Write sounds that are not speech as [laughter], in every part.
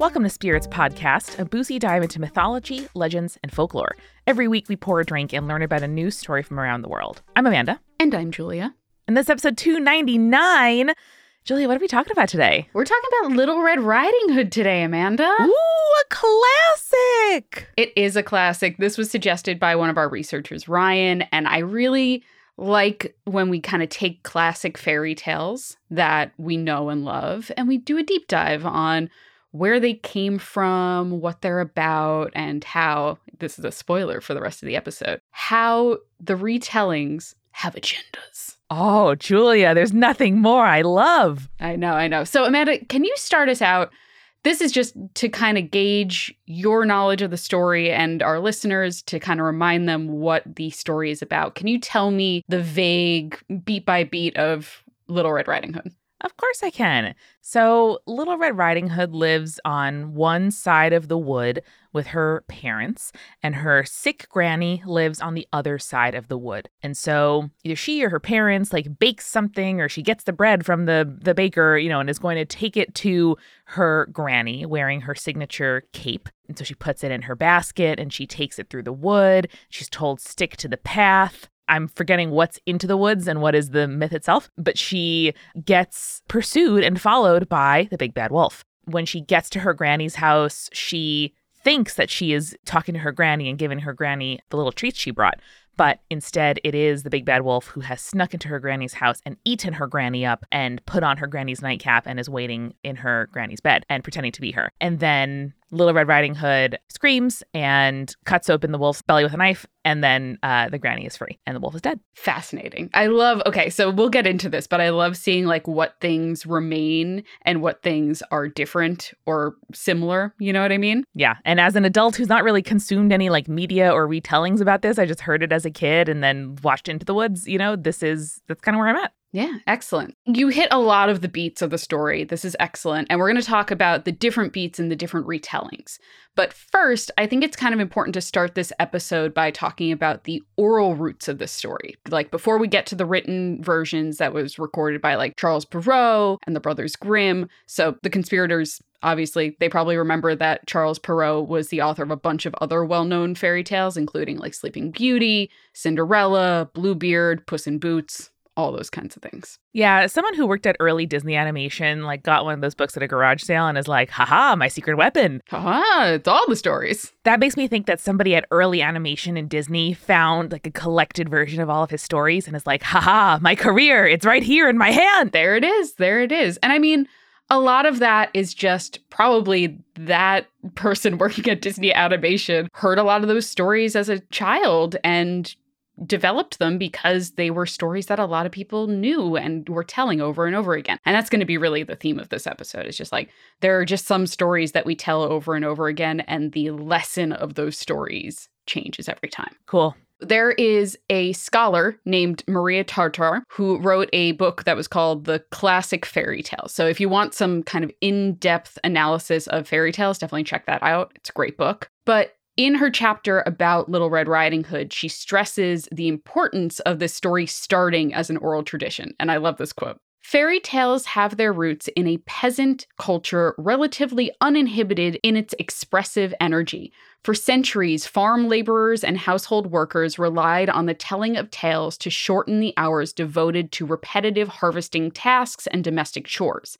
Welcome to Spirits Podcast, a boozy dive into mythology, legends, and folklore. Every week we pour a drink and learn about a new story from around the world. I'm Amanda. And I'm Julia. And this episode 299. Julia, what are we talking about today? We're talking about Little Red Riding Hood today, Amanda. Ooh, a classic. It is a classic. This was suggested by one of our researchers, Ryan, and I really like when we kind of take classic fairy tales that we know and love and we do a deep dive on where they came from, what they're about, and how this is a spoiler for the rest of the episode how the retellings have agendas. Oh, Julia, there's nothing more I love. I know, I know. So, Amanda, can you start us out? This is just to kind of gauge your knowledge of the story and our listeners to kind of remind them what the story is about. Can you tell me the vague beat by beat of Little Red Riding Hood? Of course I can. So, Little Red Riding Hood lives on one side of the wood with her parents, and her sick granny lives on the other side of the wood. And so, either she or her parents like bakes something or she gets the bread from the the baker, you know, and is going to take it to her granny wearing her signature cape. And so she puts it in her basket and she takes it through the wood. She's told stick to the path. I'm forgetting what's into the woods and what is the myth itself, but she gets pursued and followed by the big bad wolf. When she gets to her granny's house, she thinks that she is talking to her granny and giving her granny the little treats she brought. But instead, it is the big bad wolf who has snuck into her granny's house and eaten her granny up and put on her granny's nightcap and is waiting in her granny's bed and pretending to be her. And then Little Red Riding Hood screams and cuts open the wolf's belly with a knife, and then uh, the granny is free and the wolf is dead. Fascinating. I love, okay, so we'll get into this, but I love seeing like what things remain and what things are different or similar. You know what I mean? Yeah. And as an adult who's not really consumed any like media or retellings about this, I just heard it as a kid and then watched Into the Woods, you know, this is, that's kind of where I'm at. Yeah, excellent. You hit a lot of the beats of the story. This is excellent. And we're going to talk about the different beats and the different retellings. But first, I think it's kind of important to start this episode by talking about the oral roots of the story. Like before we get to the written versions that was recorded by like Charles Perrault and the Brothers Grimm. So the conspirators obviously they probably remember that Charles Perrault was the author of a bunch of other well-known fairy tales including like Sleeping Beauty, Cinderella, Bluebeard, Puss in Boots, all those kinds of things. Yeah, someone who worked at early Disney animation like got one of those books at a garage sale and is like, haha, my secret weapon. Haha, it's all the stories. That makes me think that somebody at early animation in Disney found like a collected version of all of his stories and is like, haha, my career, it's right here in my hand. There it is. There it is. And I mean, a lot of that is just probably that person [laughs] working at Disney Animation heard a lot of those stories as a child and developed them because they were stories that a lot of people knew and were telling over and over again. And that's going to be really the theme of this episode. It's just like there are just some stories that we tell over and over again, and the lesson of those stories changes every time. Cool. There is a scholar named Maria Tatar who wrote a book that was called The Classic Fairy Tales. So, if you want some kind of in depth analysis of fairy tales, definitely check that out. It's a great book. But in her chapter about Little Red Riding Hood, she stresses the importance of this story starting as an oral tradition. And I love this quote. Fairy tales have their roots in a peasant culture relatively uninhibited in its expressive energy. For centuries, farm laborers and household workers relied on the telling of tales to shorten the hours devoted to repetitive harvesting tasks and domestic chores.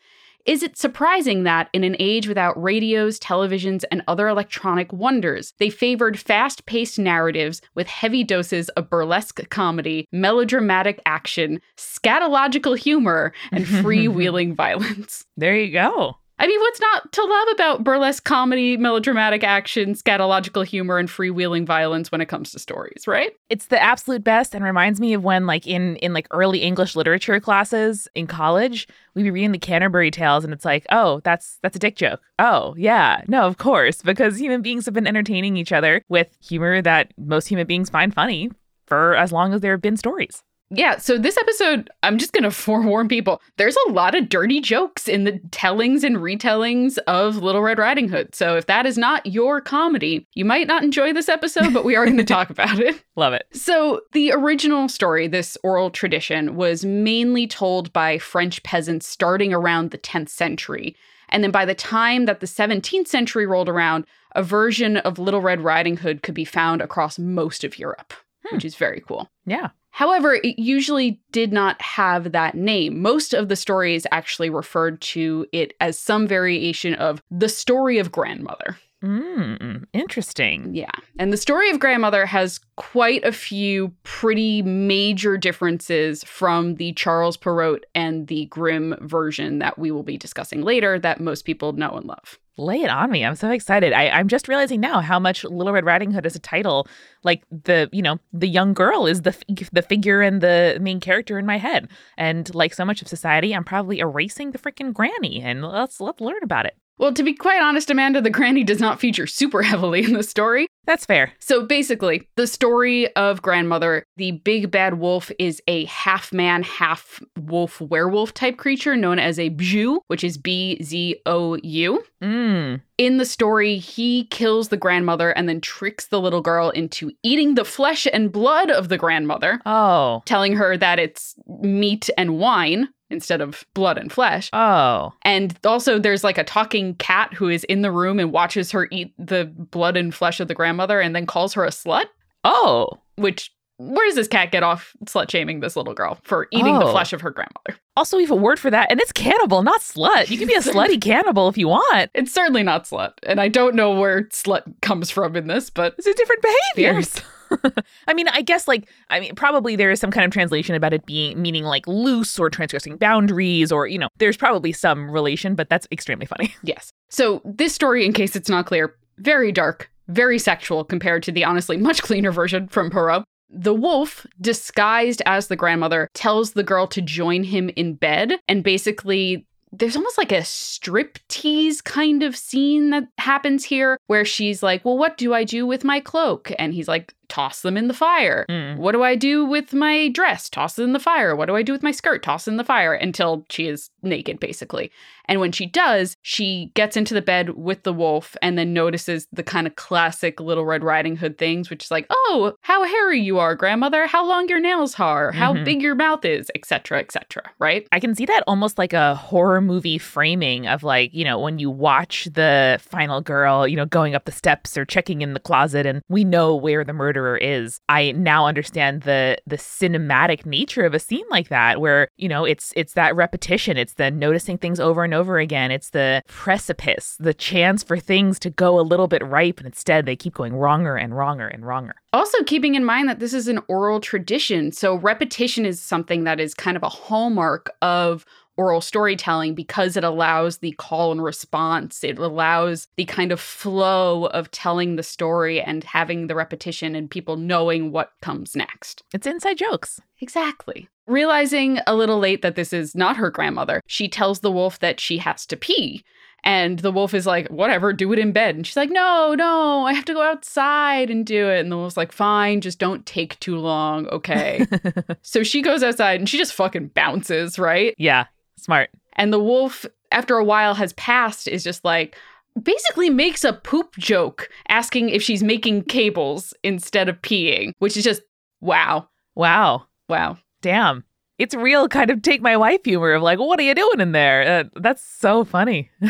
Is it surprising that, in an age without radios, televisions, and other electronic wonders, they favored fast paced narratives with heavy doses of burlesque comedy, melodramatic action, scatological humor, and [laughs] freewheeling violence? There you go. I mean, what's not to love about burlesque comedy, melodramatic action, scatological humor, and freewheeling violence when it comes to stories, right? It's the absolute best and reminds me of when like in in like early English literature classes in college, we'd be reading the Canterbury Tales and it's like, "Oh, that's that's a dick joke." Oh, yeah. No, of course, because human beings have been entertaining each other with humor that most human beings find funny for as long as there have been stories yeah, so this episode, I'm just going [laughs] to forewarn people. There's a lot of dirty jokes in the tellings and retellings of Little Red Riding Hood. So if that is not your comedy, you might not enjoy this episode, but we are going [laughs] to talk about it. Love it. So the original story, this oral tradition, was mainly told by French peasants starting around the 10th century And then by the time that the 17th century rolled around, a version of Little Red Riding Hood could be found across most of Europe, Hmm. which is very cool. Yeah. However, it usually did not have that name. Most of the stories actually referred to it as some variation of the story of grandmother. Mm, interesting. Yeah. And the story of grandmother has quite a few pretty major differences from the Charles Perrault and the Grimm version that we will be discussing later that most people know and love. Lay it on me. I'm so excited. I, I'm just realizing now how much Little Red Riding Hood is a title. Like the, you know, the young girl is the the figure and the main character in my head. And like so much of society, I'm probably erasing the freaking granny. And let's let's learn about it. Well, to be quite honest, Amanda, the granny does not feature super heavily in the story. That's fair. So basically, the story of grandmother, the big bad wolf is a half man, half wolf werewolf type creature known as a bzou, which is B Z O U. Mm. In the story, he kills the grandmother and then tricks the little girl into eating the flesh and blood of the grandmother, Oh. telling her that it's meat and wine instead of blood and flesh. Oh. And also, there's like a talking cat who is in the room and watches her eat the blood and flesh of the grandmother and then calls her a slut. Oh. Which, where does this cat get off slut shaming this little girl for eating the Oh. flesh of her grandmother? Also, we have a word for that, and it's cannibal, not slut. You can be a [laughs] slutty cannibal if you want. It's certainly not slut. And I don't know where slut comes from in this, but It's a different behaviors. [laughs] I mean, I guess like I mean, probably there is some kind of translation about it being meaning like loose or transgressing boundaries, or you know, there's probably some relation, but that's extremely funny. [laughs] yes. So, this story, in case it's not clear, very dark, very sexual compared to the honestly much cleaner version from Perrault. The wolf, disguised as the grandmother, tells the girl to join him in bed. And basically, there's almost like a strip tease kind of scene that happens here where she's like, Well, what do I do with my cloak? And he's like, Toss them in the fire. Mm. What do I do with my dress? Toss it in the fire. What do I do with my skirt? Toss it in the fire until she is naked, basically. And when she does, she gets into the bed with the wolf and then notices the kind of classic Little Red Riding Hood things, which is like, oh, how hairy you are, grandmother, how long your nails are, how Mhm. big your mouth is, etc., etc. right? I can see that almost like a horror movie framing of like, you know, when you watch the final girl, you know, going up the steps or checking in the closet and we know where the murderer is. I now understand the the cinematic nature of a scene like that where, you know, it's it's that repetition, it's the noticing things over and over again. It's the precipice, the chance for things to go a little bit right, but instead they keep going wronger and wronger and wronger. Also, keeping in mind that this is an oral tradition. So, repetition is something that is kind of a hallmark of oral storytelling because it allows the call and response. It allows the kind of flow of telling the story and having the repetition and people knowing what comes next. It's inside jokes. Exactly. Realizing a little late that this is not her grandmother, she tells the wolf that she has to pee. And the wolf is like, whatever, do it in bed. And she's like, no, no, I have to go outside and do it. And the wolf's like, fine, just don't take too long, okay? [laughs] so she goes outside and she just fucking bounces, right? yeah, smart. And the wolf, after a while has passed, is just like, basically makes a poop joke asking if she's making cables instead of peeing, which is just, wow, Wow. wow. Damn. It's real kind of take my wife humor of like, what are you doing in there? Uh, that's so funny. [laughs]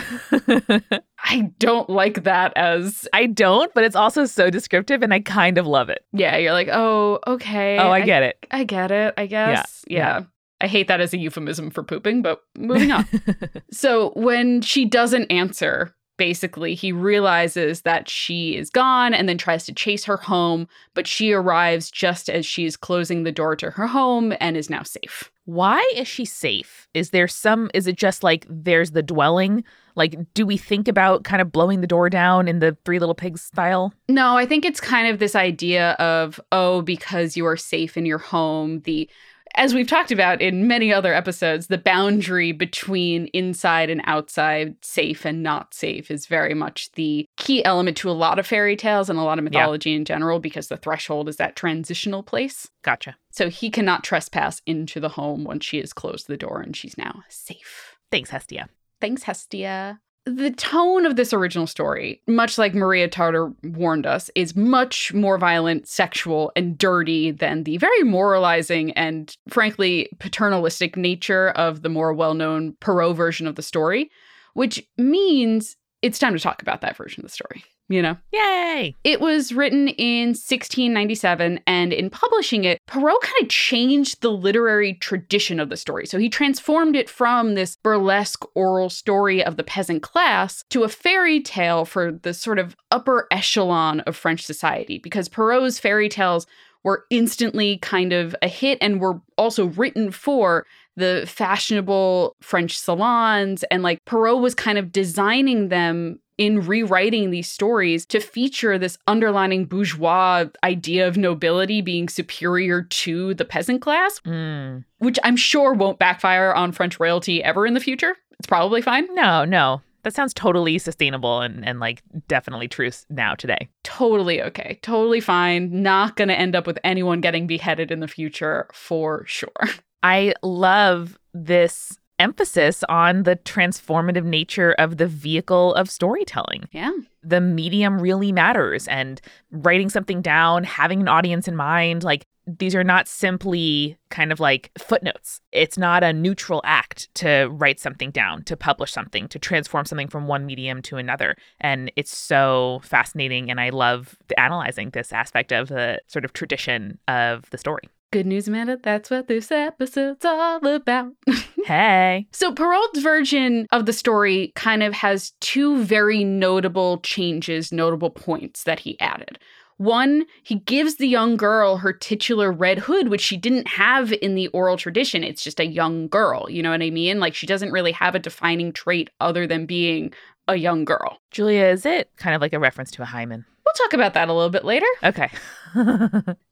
I don't like that as I don't, but it's also so descriptive and I kind of love it. yeah, you're like, oh, okay. Oh, I get it. I get it, I guess. yeah. Yeah. I hate that as a euphemism for pooping, but moving on. [laughs] so when she doesn't answer, basically he realizes that she is gone and then tries to chase her home, but she arrives just as she is closing the door to her home and is now safe. Why is she safe? Is there some, is it just like there's the dwelling? Like, do we think about kind of blowing the door down in the Three Little Pigs style? No, I think it's kind of this idea of, oh, because you are safe in your home, the as we've talked about in many other episodes, the boundary between inside and outside, safe and not safe, is very much the key element to a lot of fairy tales and a lot of mythology in general, because the threshold is that transitional place. Gotcha. So he cannot trespass into the home once she has closed the door and she's now safe. Thanks, Hestia. Thanks, Hestia. The tone of this original story, much like Maria Tatar warned us, is much more violent, sexual, and dirty than the very moralizing and, frankly, paternalistic nature of the more well known Perrault version of the story. which means it's time to talk about that version of the story you know? Yay! It was written in 1697, and in publishing it, Perrault kind of changed the literary tradition of the story. So he transformed it from this burlesque oral story of the peasant class to a fairy tale for the sort of upper echelon of French society, because Perrault's fairy tales were instantly kind of a hit and were also written for the fashionable French salons. And like Perrault was kind of designing them in rewriting these stories to feature this underlining bourgeois idea of nobility being superior to the peasant class, Mm. which I'm sure won't backfire on French royalty ever in the future. It's probably fine. No, no. That sounds totally sustainable and, and like definitely true now today. Totally okay. Totally fine. Not going to end up with anyone getting beheaded in the future for sure. [laughs] I love this emphasis on the transformative nature of the vehicle of storytelling. Yeah. The medium really matters and writing something down, having an audience in mind, like these are not simply kind of like footnotes. It's not a neutral act to write something down, to publish something, to transform something from one medium to another. And it's so fascinating. And I love analyzing this aspect of the sort of tradition of the story. Good news, Amanda. That's what this episode's all about. [laughs] Hey. So, Perrault's version of the story kind of has two very notable changes, notable points that he added. One, he gives the young girl her titular red hood, which she didn't have in the oral tradition. It's just a young girl. You know what I mean? Like, she doesn't really have a defining trait other than being a young girl. Julia, is it kind of like a reference to a hymen? We'll talk about that a little bit later. Okay. [laughs]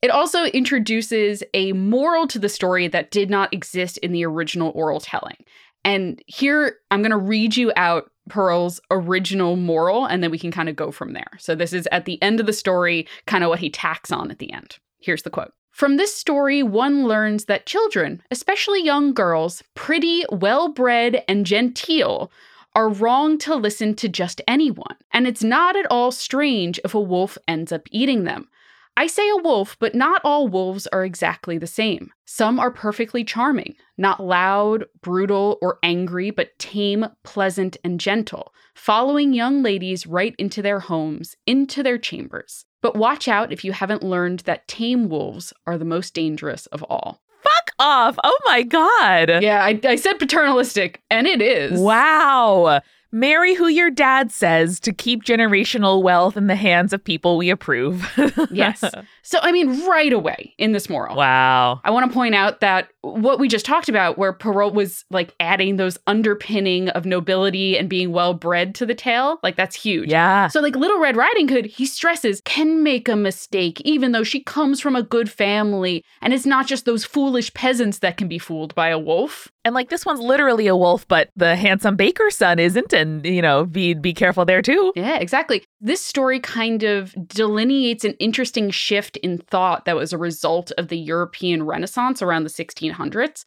It also introduces a moral to the story that did not exist in the original oral telling. And here I'm going to read you out Perrault's original moral, and then we can kind of go from there. So, this is at the end of the story, kind of what he tacks on at the end. Here's the quote From this story, one learns that children, especially young girls, pretty, well bred, and genteel, are wrong to listen to just anyone. And it's not at all strange if a wolf ends up eating them. I say a wolf, but not all wolves are exactly the same. Some are perfectly charming, not loud, brutal, or angry, but tame, pleasant, and gentle, following young ladies right into their homes, into their chambers. But watch out if you haven't learned that tame wolves are the most dangerous of all. Fuck off. Oh my God. Yeah, I, I said paternalistic, and it is. Wow. Marry who your dad says to keep generational wealth in the hands of people we approve. [laughs] Yes. So, I mean, right away in this moral. wow. I want to point out that what we just talked about, where Perrault was like adding those underpinning of nobility and being well bred to the tale, like that's huge. Yeah. So, like Little Red Riding Hood, he stresses, can make a mistake, even though she comes from a good family. And it's not just those foolish peasants that can be fooled by a wolf. And like this one's literally a wolf, but the handsome baker's son isn't. And, you know, be be careful there too. Yeah, exactly. This story kind of delineates an interesting shift in thought that was a result of the European Renaissance around the 1600s.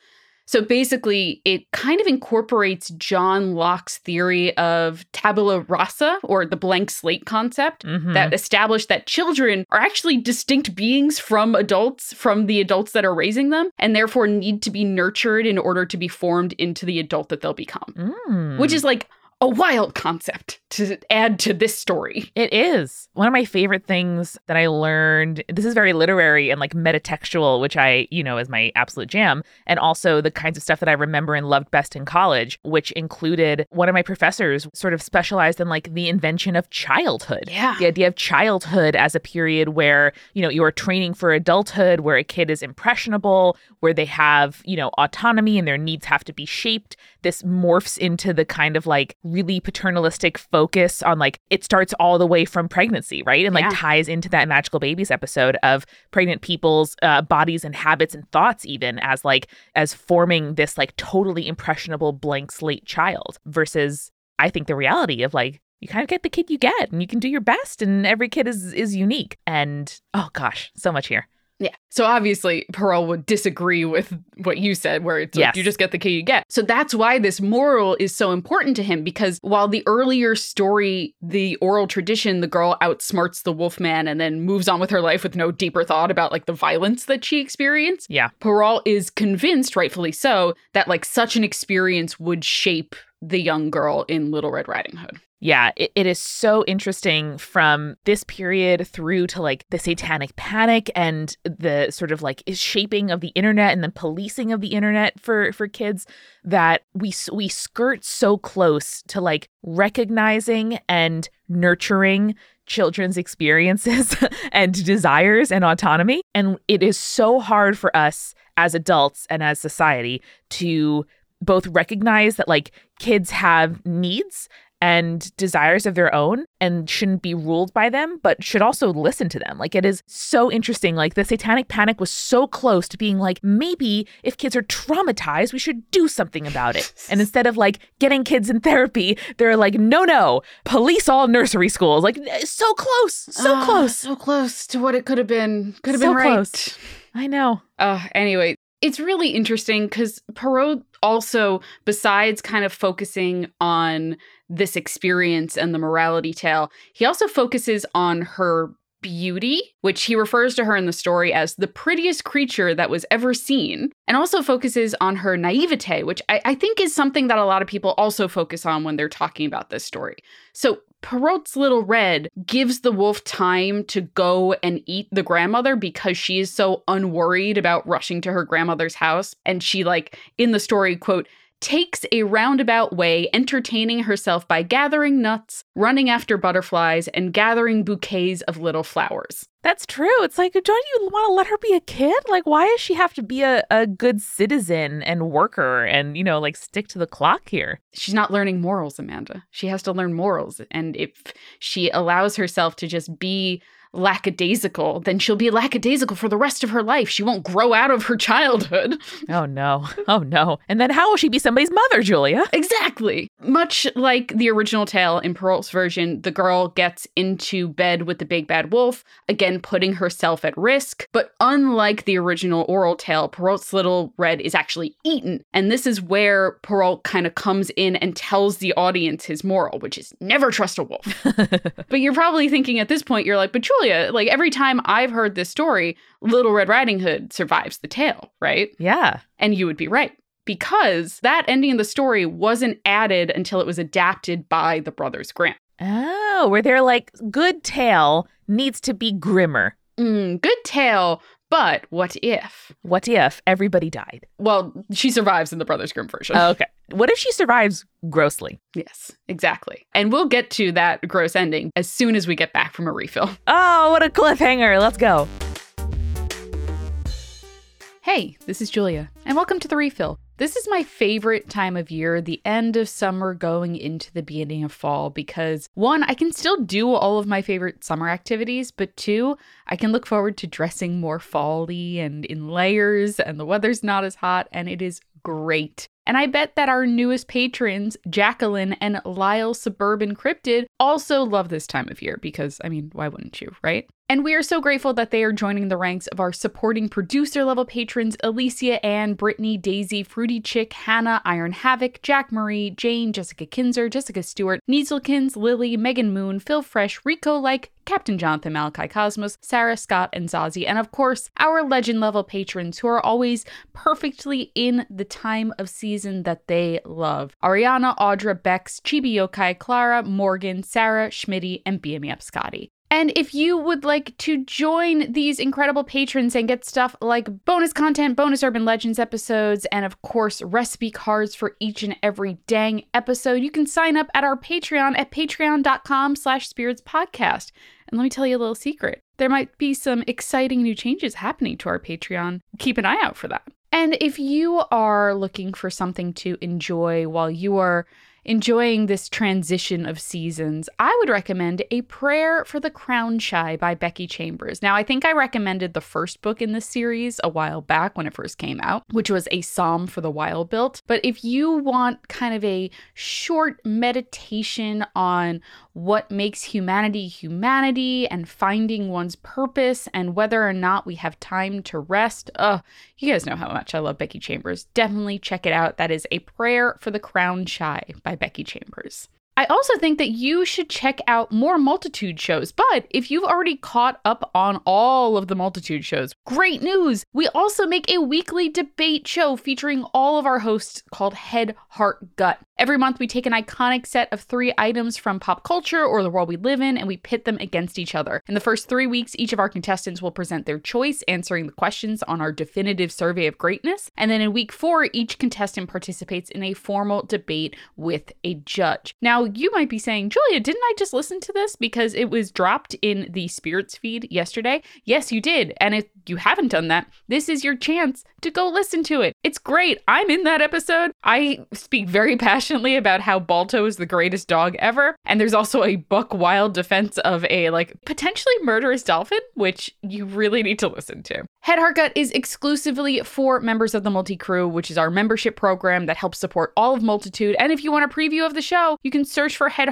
So basically, it kind of incorporates John Locke's theory of tabula rasa, or the blank slate concept, Mhm. that established that children are actually distinct beings from adults, from the adults that are raising them, and therefore need to be nurtured in order to be formed into the adult that they'll become. Mm. Which is like a wild concept to add to this story. It is. One of my favorite things that I learned, this is very literary and like metatextual, which I, you know, is my absolute jam. And also the kinds of stuff that I remember and loved best in college, which included one of my professors sort of specialized in like the invention of childhood. Yeah. The idea of childhood as a period where, you know, you are training for adulthood, where a kid is impressionable, where they have, you know, autonomy and their needs have to be shaped. This morphs into the kind of like really paternalistic focus on like it starts all the way from pregnancy, right? And like Yeah. ties into that magical babies episode of pregnant people's uh, bodies and habits and thoughts, even as like as forming this like totally impressionable blank slate child versus I think the reality of like you kind of get the kid you get and you can do your best and every kid is is unique and oh gosh so much here Yeah. So obviously, Perrault would disagree with what you said, where it's Yes. like you just get the kid you get. So that's why this moral is so important to him, because while the earlier story, the oral tradition, the girl outsmarts the wolfman and then moves on with her life with no deeper thought about like the violence that she experienced. yeah Perrault is convinced, rightfully so, that like such an experience would shape the young girl in Little Red Riding Hood. Yeah, it, it is so interesting from this period through to like the satanic panic and the sort of like shaping of the internet and the policing of the internet for for kids that we we skirt so close to like recognizing and nurturing children's experiences [laughs] and desires and autonomy. And it is so hard for us as adults and as society to both recognize that like kids have needs and desires of their own and shouldn't be ruled by them, but should also listen to them. Like it is so interesting. Like the satanic panic was so close to being like, maybe if kids are traumatized, we should do something about it. and [laughs] instead of like getting kids in therapy, they're like, no, no, police all nursery schools. Like so close, so uh, close. So close to what it could have been. Could have so been right. Close. I know. Uh, anyway, it's really interesting because Perrault also, besides kind of focusing on this experience and the morality tale, he also focuses on her beauty, which he refers to her in the story as the prettiest creature that was ever seen, and also focuses on her naivete, which I, I, think is something that a lot of people also focus on when they're talking about this story. So, Perrault's Little Red gives the wolf time to go and eat the grandmother because she is so unworried about rushing to her grandmother's house. And she, like, in the story, quote, takes a roundabout way, entertaining herself by gathering nuts, running after butterflies, and gathering bouquets of little flowers. That's true. It's like, don't you want to let her be a kid? Like, why does she have to be a, a good citizen and worker and, you know, like stick to the clock here? She's not learning morals, Amanda. She has to learn morals. And if she allows herself to just be lackadaisical, then she'll be lackadaisical for the rest of her life. She won't grow out of her childhood. [laughs] Oh no. Oh no. And then how will she be somebody's mother, Julia? Exactly. Much like the original tale in Perrault's version, the girl gets into bed with the big bad wolf, again putting herself at risk. But unlike the original oral tale, Perrault's little red is actually eaten. And this is where Perrault kind of comes in and tells the audience his moral, which is never trust a wolf. [laughs] but you're probably thinking at this point, you're like, but Julia, Julia, like every time I've heard this story, Little Red Riding Hood survives the tale, right? Yeah. And you would be right because that ending of the story wasn't added until it was adapted by the brothers Grimm. Oh, where they're like, good tale needs to be grimmer. Mm, good tale, but what if? What if everybody died? Well, she survives in the Brothers Grimm version. Oh, okay. What if she survives grossly? Yes, exactly. And we'll get to that gross ending as soon as we get back from a refill. [laughs] Oh, what a cliffhanger. Let's go. Hey, this is Julia, and welcome to the refill. This is my favorite time of year, the end of summer going into the beginning of fall, because one, I can still do all of my favorite summer activities, but two, I can look forward to dressing more fall-y and in layers, and the weather's not as hot, and it is great. And I bet that our newest patrons, Jacqueline and Lyle Suburban Cryptid, also love this time of year because, I mean, why wouldn't you, right? And we are so grateful that they are joining the ranks of our supporting producer level patrons Alicia, Ann, Brittany, Daisy, Fruity Chick, Hannah, Iron Havoc, Jack Marie, Jane, Jessica Kinzer, Jessica Stewart, Nieselkins, Lily, Megan Moon, Phil Fresh, Rico Like, Captain Jonathan Malachi Cosmos, Sarah Scott, and Zazie, and of course, our legend level patrons who are always perfectly in the time of season that they love. Ariana, Audra, Bex, Chibi Yokai, Clara, Morgan, Sarah, Schmitty, and Up Scotty. And if you would like to join these incredible patrons and get stuff like bonus content, bonus Urban Legends episodes, and of course, recipe cards for each and every dang episode, you can sign up at our Patreon at patreon.com slash spirits podcast. And let me tell you a little secret. There might be some exciting new changes happening to our Patreon. Keep an eye out for that. And if you are looking for something to enjoy while you are enjoying this transition of seasons, I would recommend A Prayer for the Crown Shy by Becky Chambers. Now, I think I recommended the first book in this series a while back when it first came out, which was A Psalm for the Wild Built. But if you want kind of a short meditation on what makes humanity humanity and finding one's purpose and whether or not we have time to rest, oh, you guys know how much I love Becky Chambers. Definitely check it out. That is A Prayer for the Crown Shy by by Becky Chambers. I also think that you should check out more multitude shows. But if you've already caught up on all of the multitude shows, great news! We also make a weekly debate show featuring all of our hosts called Head, Heart, Gut. Every month, we take an iconic set of three items from pop culture or the world we live in and we pit them against each other. In the first three weeks, each of our contestants will present their choice, answering the questions on our definitive survey of greatness. And then in week four, each contestant participates in a formal debate with a judge. Now, you might be saying, Julia, didn't I just listen to this because it was dropped in the Spirits feed yesterday? Yes, you did. And if you haven't done that, this is your chance to go listen to it. It's great. I'm in that episode. I speak very [laughs] passionately about how Balto is the greatest dog ever. And there's also a buck wild defense of a like potentially murderous dolphin, which you really need to listen to. Head is exclusively for members of the Multi Crew, which is our membership program that helps support all of Multitude. And if you want a preview of the show, you can search for Head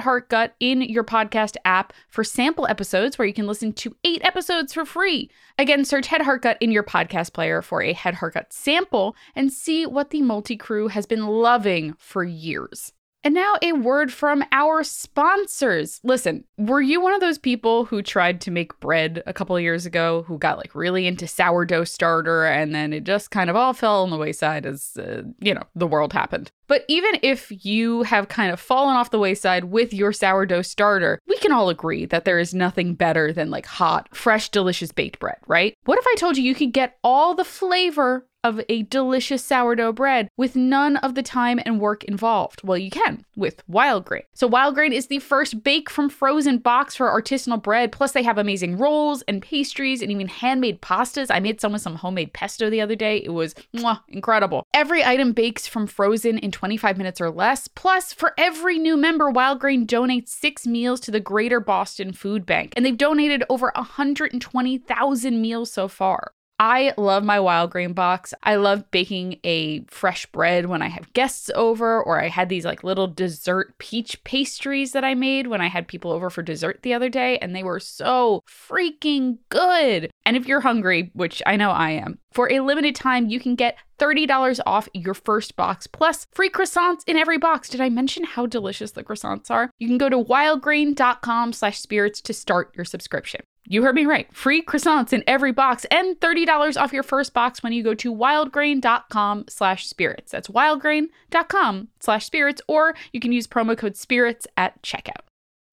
in your podcast app for sample episodes where you can listen to eight episodes for free. Again, search Head in your podcast player for a Head sample and see what the Multi Crew has been loving for years. And now a word from our sponsors. Listen, were you one of those people who tried to make bread a couple of years ago who got like really into sourdough starter and then it just kind of all fell on the wayside as, uh, you know, the world happened? But even if you have kind of fallen off the wayside with your sourdough starter, we can all agree that there is nothing better than like hot, fresh, delicious baked bread, right? What if I told you you could get all the flavor of a delicious sourdough bread with none of the time and work involved? Well, you can with Wild Grain. So, Wild Grain is the first bake from frozen box for artisanal bread. Plus, they have amazing rolls and pastries and even handmade pastas. I made some with some homemade pesto the other day. It was mwah, incredible. Every item bakes from frozen in 25 minutes or less. Plus, for every new member, Wild Grain donates six meals to the Greater Boston Food Bank, and they've donated over 120,000 meals so far. I love my wild grain box. I love baking a fresh bread when I have guests over, or I had these like little dessert peach pastries that I made when I had people over for dessert the other day, and they were so freaking good. And if you're hungry, which I know I am, for a limited time, you can get $30 off your first box plus free croissants in every box. Did I mention how delicious the croissants are? You can go to wildgrain.com slash spirits to start your subscription. You heard me right. Free croissants in every box and $30 off your first box when you go to wildgrain.com slash spirits. That's wildgrain.com slash spirits, or you can use promo code spirits at checkout.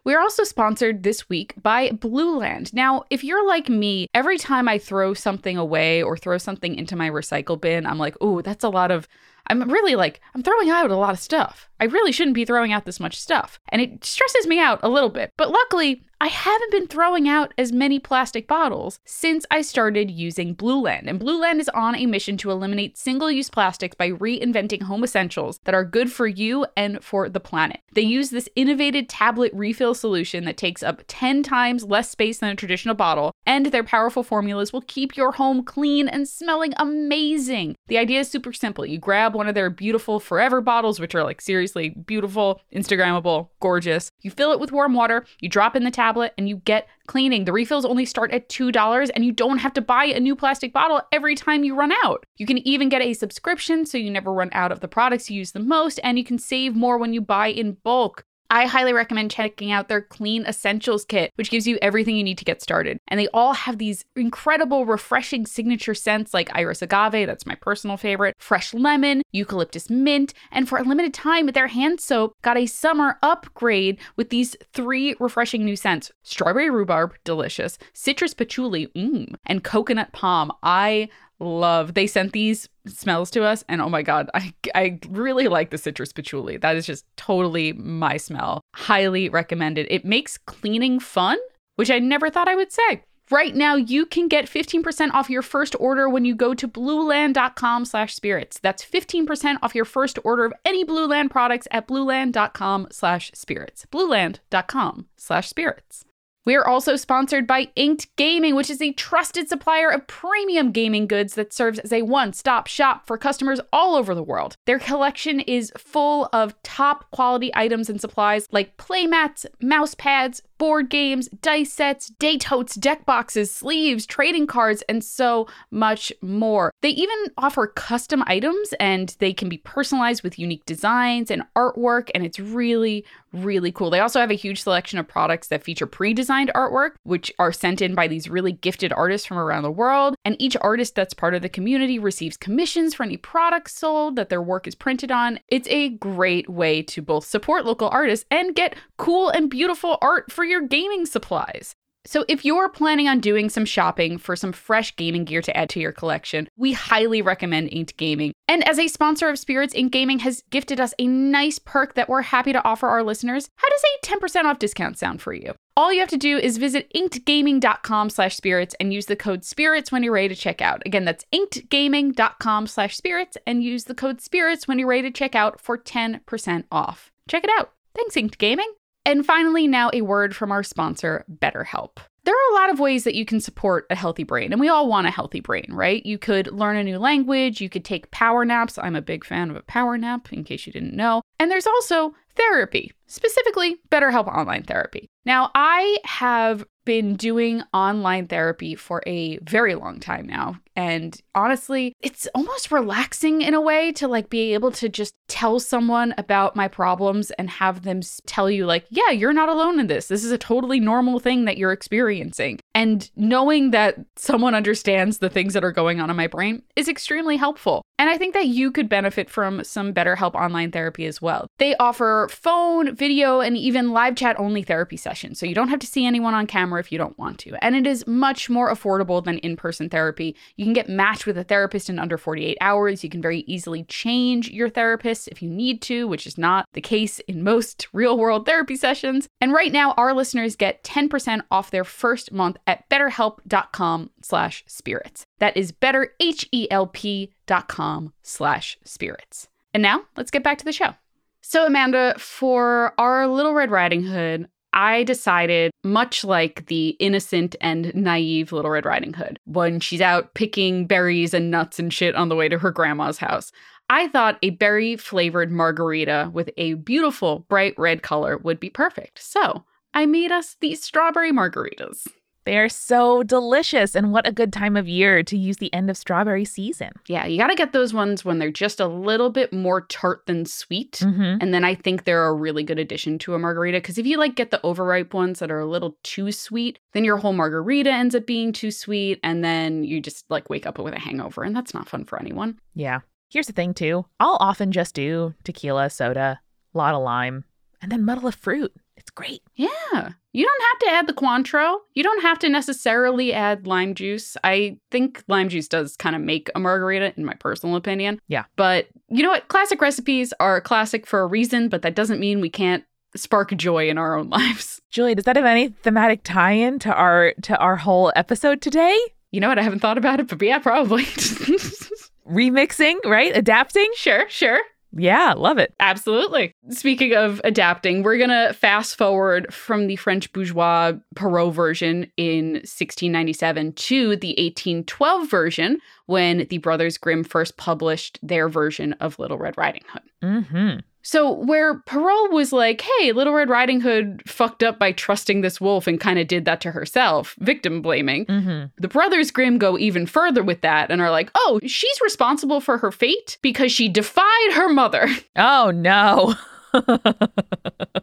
We are also sponsored this week by Blueland. Now, if you're like me, every time I throw something away or throw something into my recycle bin, I'm like, ooh, that's a lot of I'm really like, I'm throwing out a lot of stuff. I really shouldn't be throwing out this much stuff. And it stresses me out a little bit. But luckily, I haven't been throwing out as many plastic bottles since I started using Blueland. And Blueland is on a mission to eliminate single use plastics by reinventing home essentials that are good for you and for the planet. They use this innovative tablet refill solution that takes up 10 times less space than a traditional bottle, and their powerful formulas will keep your home clean and smelling amazing. The idea is super simple. You grab one of their beautiful forever bottles, which are like seriously beautiful, Instagrammable, gorgeous. You fill it with warm water, you drop in the tablet and you get cleaning. The refills only start at $2 and you don't have to buy a new plastic bottle every time you run out. You can even get a subscription so you never run out of the products you use the most and you can save more when you buy in bulk. I highly recommend checking out their Clean Essentials Kit, which gives you everything you need to get started. And they all have these incredible, refreshing signature scents like Iris Agave, that's my personal favorite, Fresh Lemon, Eucalyptus Mint, and for a limited time, their hand soap got a summer upgrade with these three refreshing new scents Strawberry Rhubarb, delicious, Citrus Patchouli, mmm, and Coconut Palm. I love. They sent these smells to us, and oh my god, I I really like the citrus patchouli. That is just totally my smell. Highly recommended. It makes cleaning fun, which I never thought I would say. Right now, you can get 15% off your first order when you go to blueland.com slash spirits. That's 15% off your first order of any Blueland products at blueland.com slash spirits. blueland.com slash spirits. We are also sponsored by Inked Gaming, which is a trusted supplier of premium gaming goods that serves as a one stop shop for customers all over the world. Their collection is full of top quality items and supplies like playmats, mouse pads, board games, dice sets, day totes, deck boxes, sleeves, trading cards, and so much more. They even offer custom items and they can be personalized with unique designs and artwork, and it's really, really cool. They also have a huge selection of products that feature pre designed artwork, which are sent in by these really gifted artists from around the world. And each artist that's part of the community receives commissions for any products sold that their work is printed on. It's a great way to both support local artists and get cool and beautiful art for your gaming supplies. So, if you're planning on doing some shopping for some fresh gaming gear to add to your collection, we highly recommend Inked Gaming. And as a sponsor of Spirits, Inked Gaming has gifted us a nice perk that we're happy to offer our listeners. How does a 10% off discount sound for you? All you have to do is visit inkedgaming.com slash spirits and use the code spirits when you're ready to check out. Again, that's inkedgaming.com slash spirits and use the code spirits when you're ready to check out for 10% off. Check it out. Thanks, Inked Gaming. And finally, now a word from our sponsor, BetterHelp. There are a lot of ways that you can support a healthy brain, and we all want a healthy brain, right? You could learn a new language, you could take power naps. I'm a big fan of a power nap, in case you didn't know. And there's also therapy, specifically BetterHelp Online Therapy. Now, I have been doing online therapy for a very long time now. And honestly, it's almost relaxing in a way to like be able to just tell someone about my problems and have them tell you, like, yeah, you're not alone in this. This is a totally normal thing that you're experiencing. And knowing that someone understands the things that are going on in my brain is extremely helpful. And I think that you could benefit from some BetterHelp online therapy as well. They offer phone, video, and even live chat only therapy sessions. So you don't have to see anyone on camera if you don't want to. And it is much more affordable than in person therapy. You can get matched with a therapist in under 48 hours. You can very easily change your therapist if you need to, which is not the case in most [laughs] real world therapy sessions. And right now, our listeners get 10% off their first month at betterhelp.com slash spirits. That is betterhelp.com slash spirits. And now let's get back to the show. So, Amanda, for our Little Red Riding Hood, I decided, much like the innocent and naive Little Red Riding Hood, when she's out picking berries and nuts and shit on the way to her grandma's house, I thought a berry flavored margarita with a beautiful bright red color would be perfect. So I made us these strawberry margaritas. They are so delicious, and what a good time of year to use the end of strawberry season. Yeah, you got to get those ones when they're just a little bit more tart than sweet. Mm-hmm. And then I think they're a really good addition to a margarita because if you like get the overripe ones that are a little too sweet, then your whole margarita ends up being too sweet. And then you just like wake up with a hangover, and that's not fun for anyone. Yeah. Here's the thing, too I'll often just do tequila, soda, a lot of lime, and then muddle a fruit. It's great. Yeah. You don't have to add the Cointreau. You don't have to necessarily add lime juice. I think lime juice does kind of make a margarita, in my personal opinion. Yeah. But you know what? Classic recipes are classic for a reason, but that doesn't mean we can't spark joy in our own [laughs] lives. Julie, does that have any thematic tie-in to our to our whole episode today? You know what? I haven't thought about it, but yeah, probably. [laughs] Remixing, right? Adapting? sure, sure. Yeah, love it. Absolutely. Speaking of adapting, we're going to fast forward from the French bourgeois Perrault version in 1697 to the 1812 version when the Brothers Grimm first published their version of Little Red Riding Hood. Mm-hmm. So, where Perrault was like, hey, Little Red Riding Hood fucked up by trusting this wolf and kind of did that to herself, victim blaming, Mm-hmm. the Brothers Grimm go even further with that and are like, oh, she's responsible for her fate because she defied her mother. [laughs] Oh no. [laughs]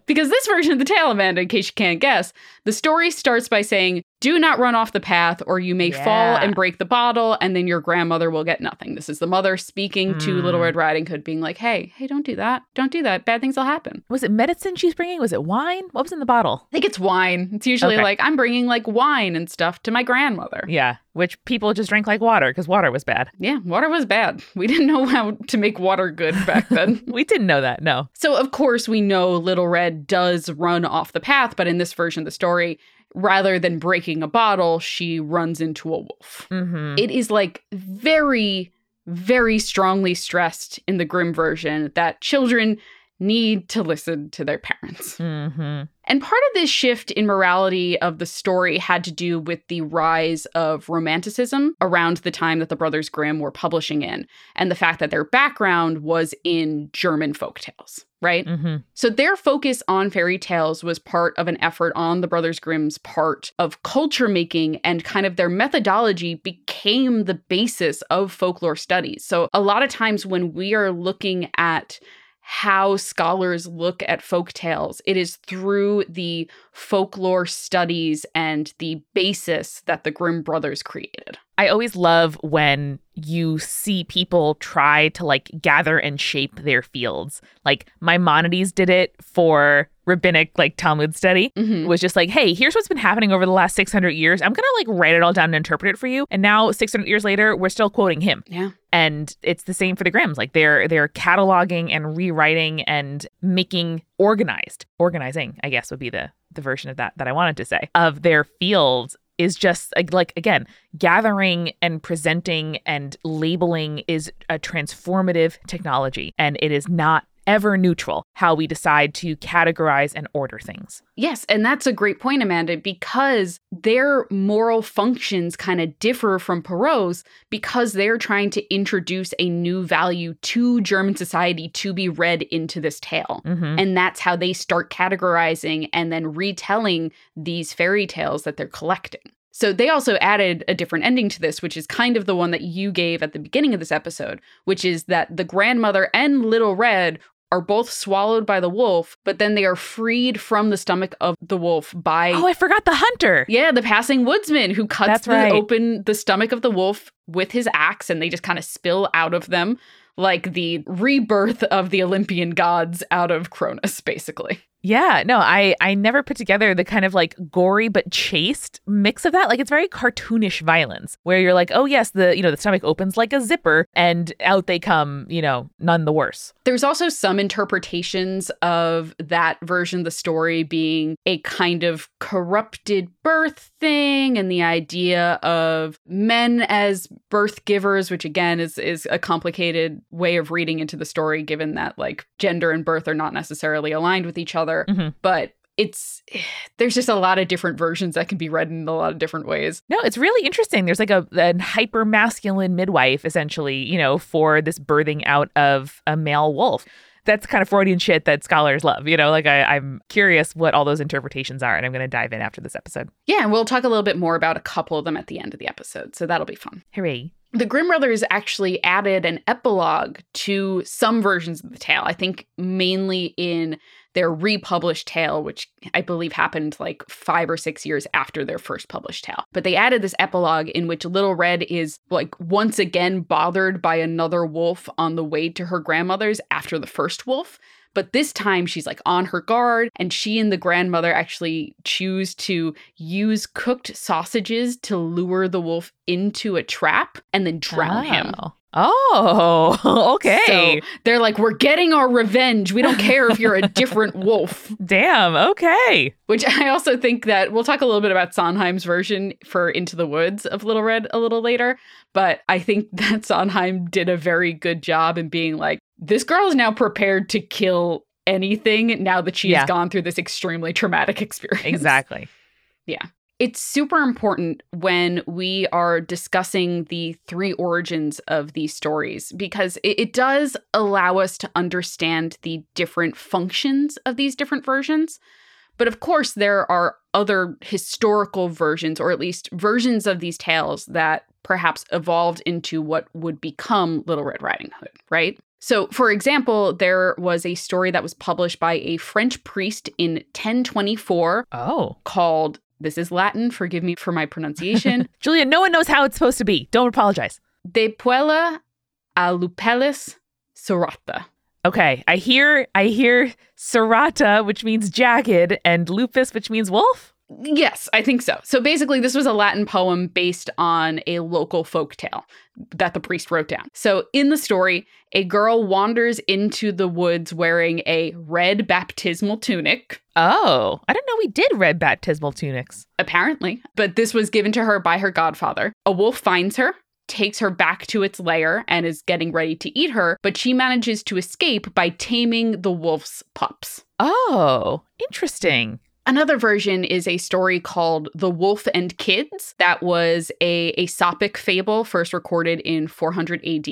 Because this version of the tale, Amanda, in case you can't guess, the story starts by saying, Do not run off the path, or you may fall and break the bottle, and then your grandmother will get nothing. This is the mother speaking to Mm. Little Red Riding Hood, being like, Hey, hey, don't do that. Don't do that. Bad things will happen. was it medicine she's bringing? Was it wine? What was in the bottle? I think it's wine. It's usually Okay. like, I'm bringing like wine and stuff to my grandmother. Yeah, which people just drank like water because water was bad. Yeah, water was bad. We [laughs] didn't know how to make water good back then. [laughs] We didn't know that. No. So, of course, we know Little Red does run off the path, but in this version of the story, rather than breaking a bottle, she runs into a wolf. Mm-hmm. It is like very, very strongly stressed in the Grimm version that children need to listen to their parents. Mm-hmm. And part of this shift in morality of the story had to do with the rise of romanticism around the time that the Brothers Grimm were publishing in, and the fact that their background was in German folktales. Right? hmm So their focus on fairy tales was part of an effort on the Brothers Grimm's part of culture making and kind of their methodology became the basis of folklore studies. So a lot of times when we are looking at how scholars look at folk tales, it is through the folklore studies and the basis that the Grimm brothers created. I always love when you see people try to like gather and shape their fields. Like Maimonides did it for rabbinic like Talmud study. Mhm. Was just like, hey, here's what's been happening over the last 600 years. I'm going to like write it all down and interpret it for you. And now 600 years later, we're still quoting him. Yeah. And it's the same for the Grimms. Like they're they're cataloging and rewriting and making organized, organizing, I guess would be the the version of that that I wanted to say of their fields is just like, again gathering and presenting and labeling is a transformative technology and it is not ever neutral how we decide to categorize and order things Yes, and that's a great point, Amanda, because their moral functions kind of differ from Perrault's because they're trying to introduce a new value to German society to be read into this tale. hmm And that's how they start categorizing and then retelling these fairy tales that they're collecting. So they also added a different ending to this, which is kind of the one that you gave at the beginning of this episode, which is that the grandmother and Little Red are both swallowed by the wolf, but then they are freed from the stomach of the wolf by oh i forgot the hunter yeah, the passing woodsman who cuts the, right. open the stomach of the wolf with his axe and they just kind of spill out of them like the rebirth of the Olympian gods out of Cronus, basically. Yeah, no, I I never put together the kind of like gory but chaste mix of that. Like it's very cartoonish violence where you're like, "Oh yes, the you know, the stomach opens like a zipper and out they come, you know, none the worse." There's also some interpretations of that version of the story being a kind of corrupted birth thing and the idea of men as birth givers, which again is is a complicated way of reading into the story given that like gender and birth are not necessarily aligned with each other. Mhm. But it's [sighs] there's just a lot of different versions that can be read in a lot of different ways. No, it's really interesting. There's like a, a hyper masculine midwife essentially, you know, for this birthing out of a male wolf. That's kind of Freudian shit that scholars love. You know, like I, I'm curious what all those interpretations are, and I'm going to dive in after this episode. Yeah, and we'll talk a little bit more about a couple of them at the end of the episode, so that'll be fun. Hooray. The Grimm brothers actually added an epilogue to some versions of the tale. I think mainly in their republished tale, which I believe happened like five or six years after their first published tale. But they added this epilogue in which Little Red is like once again bothered by another wolf on the way to her grandmother's after the first wolf. But this time she's like on her guard, and she and the grandmother actually choose to use cooked sausages to lure the wolf into a trap and then drown him. Oh, oh [laughs] okay. So they're like, we're getting our revenge. We don't care if you're a [laughs] different wolf. Damn, okay. Which I also think that we'll talk a little bit about Sondheim's version for Into the Woods of Little Red a little later. But I think [laughs] that Sondheim did a very good job in being like, this girl is now prepared to kill anything now that she Yeah. has gone through this extremely traumatic [laughs] experience. Exactly. Yeah. It's super important when we are discussing the three origins of these stories because it, it does allow us to understand the different functions of these different versions. But of course, there are other historical versions, or at least versions of these tales that perhaps evolved into what would become Little Red Riding Hood, right? So, for example, there was a story that was published by a French priest in 1024 Oh. called this is Latin, forgive me for my pronunciation. [laughs] Julia, no one knows how it's supposed to be. Don't apologize. De puella a lupellis serrata. Okay, I hear I hear serrata, which means jagged, and lupus, which means wolf. Yes, I think so. So basically, this was a Latin poem based on a local folk tale that the priest wrote down. So in the story, a girl wanders into the woods wearing a red baptismal tunic, Oh, I didn't know we did red baptismal tunics. apparently, but this was given to her by her godfather. A wolf finds her. Takes her back to its lair and is getting ready to eat her, but she manages to escape by taming the wolf's pups. Oh, interesting. Another version is a story called The Wolf and Kids. That was a Aesopic fable first recorded in 400 AD.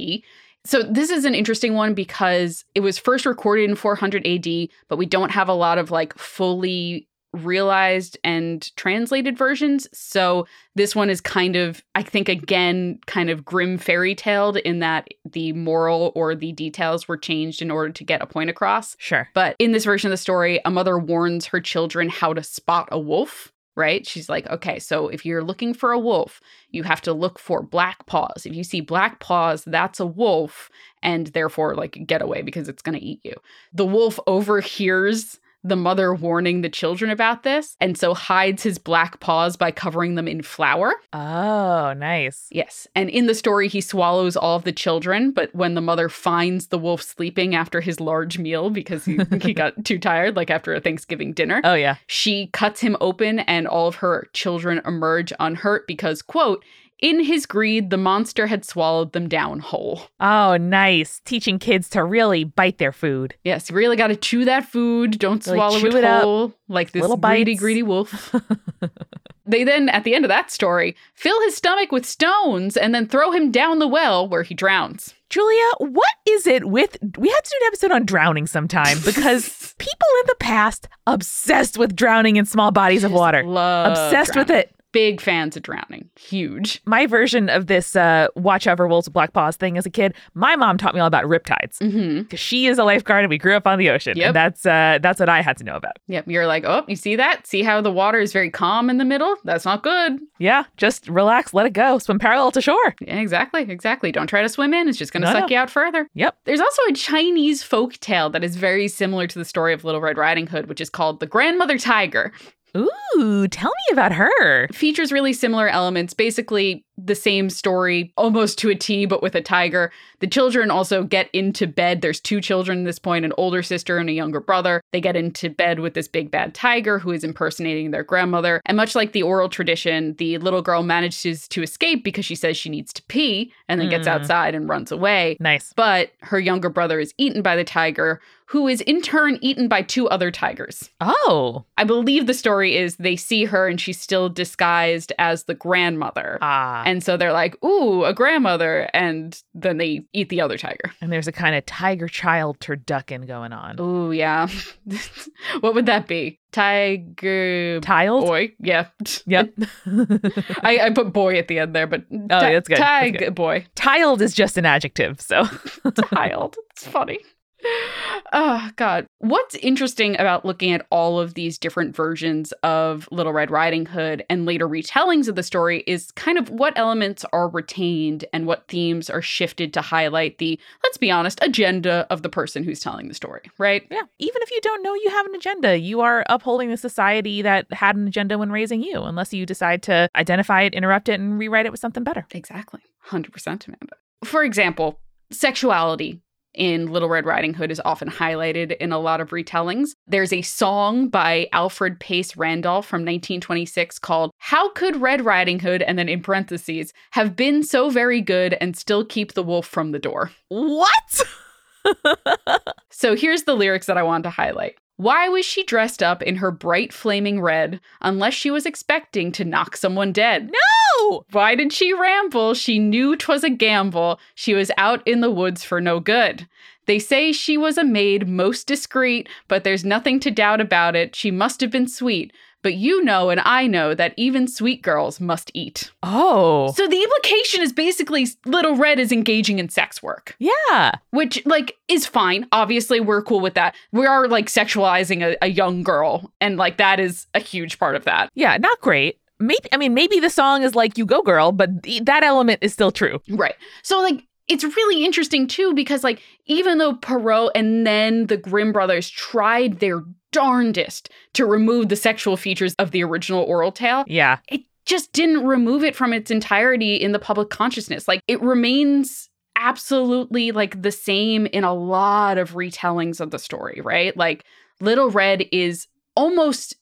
So this is an interesting one because it was first recorded in 400 AD, but we don't have a lot of like fully realized and translated versions. So this one is kind of, I think, again, kind of grim fairy tale in that the moral or the details were changed in order to get a point across. Sure. But in this version of the story, a mother warns her children how to spot a wolf. Right? She's like, okay, so if you're looking for a wolf, you have to look for black paws. If you see black paws, that's a wolf, and therefore, like, get away because it's going to eat you. The wolf overhears the mother warning the children about this and so hides his black paws by covering them in flour. Oh, nice. Yes. And in the story, he swallows all of the children, but when the mother finds the wolf sleeping after his large meal because he, he [laughs] got too tired, like after a Thanksgiving dinner, Oh, yeah. she cuts him open and all of her children emerge unhurt because, quote, in his greed, the monster had swallowed them down whole. Oh, nice. Teaching kids to really bite their food. Yes, you really got to chew that food. Don't Really swallow chew it, it up. whole like this Little greedy, bites. greedy wolf. [laughs] they then, at the end of that story, fill his stomach with stones and then throw him down the well where he drowns. Julia, what is it with? We have to do an episode on drowning sometime [laughs] because people in the past obsessed with drowning in small bodies of water. Love obsessed with it. Big fans of drowning. Huge. My version of this uh, watch out for wolves with black paws thing as a kid, my mom taught me all about riptides Mm-hmm. because she is a lifeguard and we grew up on the ocean. Yep. And that's uh, that's what I had to know about. Yep. You're like, oh, you see that? See how the water is very calm in the middle? That's not good. Yeah, just relax, let it go, swim parallel to shore. Yeah, exactly. Exactly. Don't try to swim in. It's just going to No, suck no. you out further. Yep. There's also a Chinese folk tale that is very similar to the story of Little Red Riding Hood, which is called The Grandmother Tiger. Ooh, tell me about her. Features really similar elements, basically the same story almost to a T, but with a tiger. The children also get into bed. There's two children at this point an older sister and a younger brother. They get into bed with this big bad tiger who is impersonating their grandmother. And much like the oral tradition, the little girl manages to escape because she says she needs to pee and then gets Mm. outside and runs away. Nice. But her younger brother is eaten by the tiger, who is in turn eaten by two other tigers. Oh. I believe the story is they see her and she's still disguised as the grandmother. Ah. And so they're like, ooh, a grandmother. And then they eat the other tiger. And there's a kind of tiger child turducken going on. Ooh, yeah. [laughs] what would that be? Tiger Tiled? boy. Yeah. Yep. [laughs] I, I put boy at the end there, but Oh, that's good. Tiger boy. Tiled is just an adjective, so. [laughs] Tiled. It's funny. Oh, God. What's interesting about looking at all of these different versions of Little Red Riding Hood and later retellings of the story is kind of what elements are retained and what themes are shifted to highlight the, let's be honest, agenda of the person who's telling the story, right? Yeah. Even if you don't know you have an agenda, you are upholding the society that had an agenda when raising you, unless you decide to identify it, interrupt it, and rewrite it with something better. Exactly. 100% Amanda. For example, sexuality in Little Red Riding Hood is often highlighted in a lot of retellings. There's a song by Alfred Pace Randolph from 1926 called How Could Red Riding Hood, and then in parentheses, have been so very good and still keep the wolf from the door? What? [laughs] So here's the lyrics that I want to highlight. Why was she dressed up in her bright flaming red unless she was expecting to knock someone dead? No! Why did she ramble? She knew 'twas a gamble. She was out in the woods for no good. They say she was a maid most discreet, but there's nothing to doubt about it. She must have been sweet. But you know and I know that even sweet girls must eat. oh. So the implication is basically Little Red is engaging in sex work, Yeah. which like is fine. Obviously, we're cool with that. We are like sexualizing a, a young girl, and like that is a huge part of that. Yeah, not great. Maybe I mean maybe the song is like you go girl, but th- that element is still true. Right. So like it's really interesting too because like even though Perrault and then the Grimm brothers tried their darndest to remove the sexual features of the original oral tale, Yeah. it just didn't remove it from its entirety in the public consciousness. Like it remains absolutely like the same in a lot of retellings of the story, right? Like Little Red is almost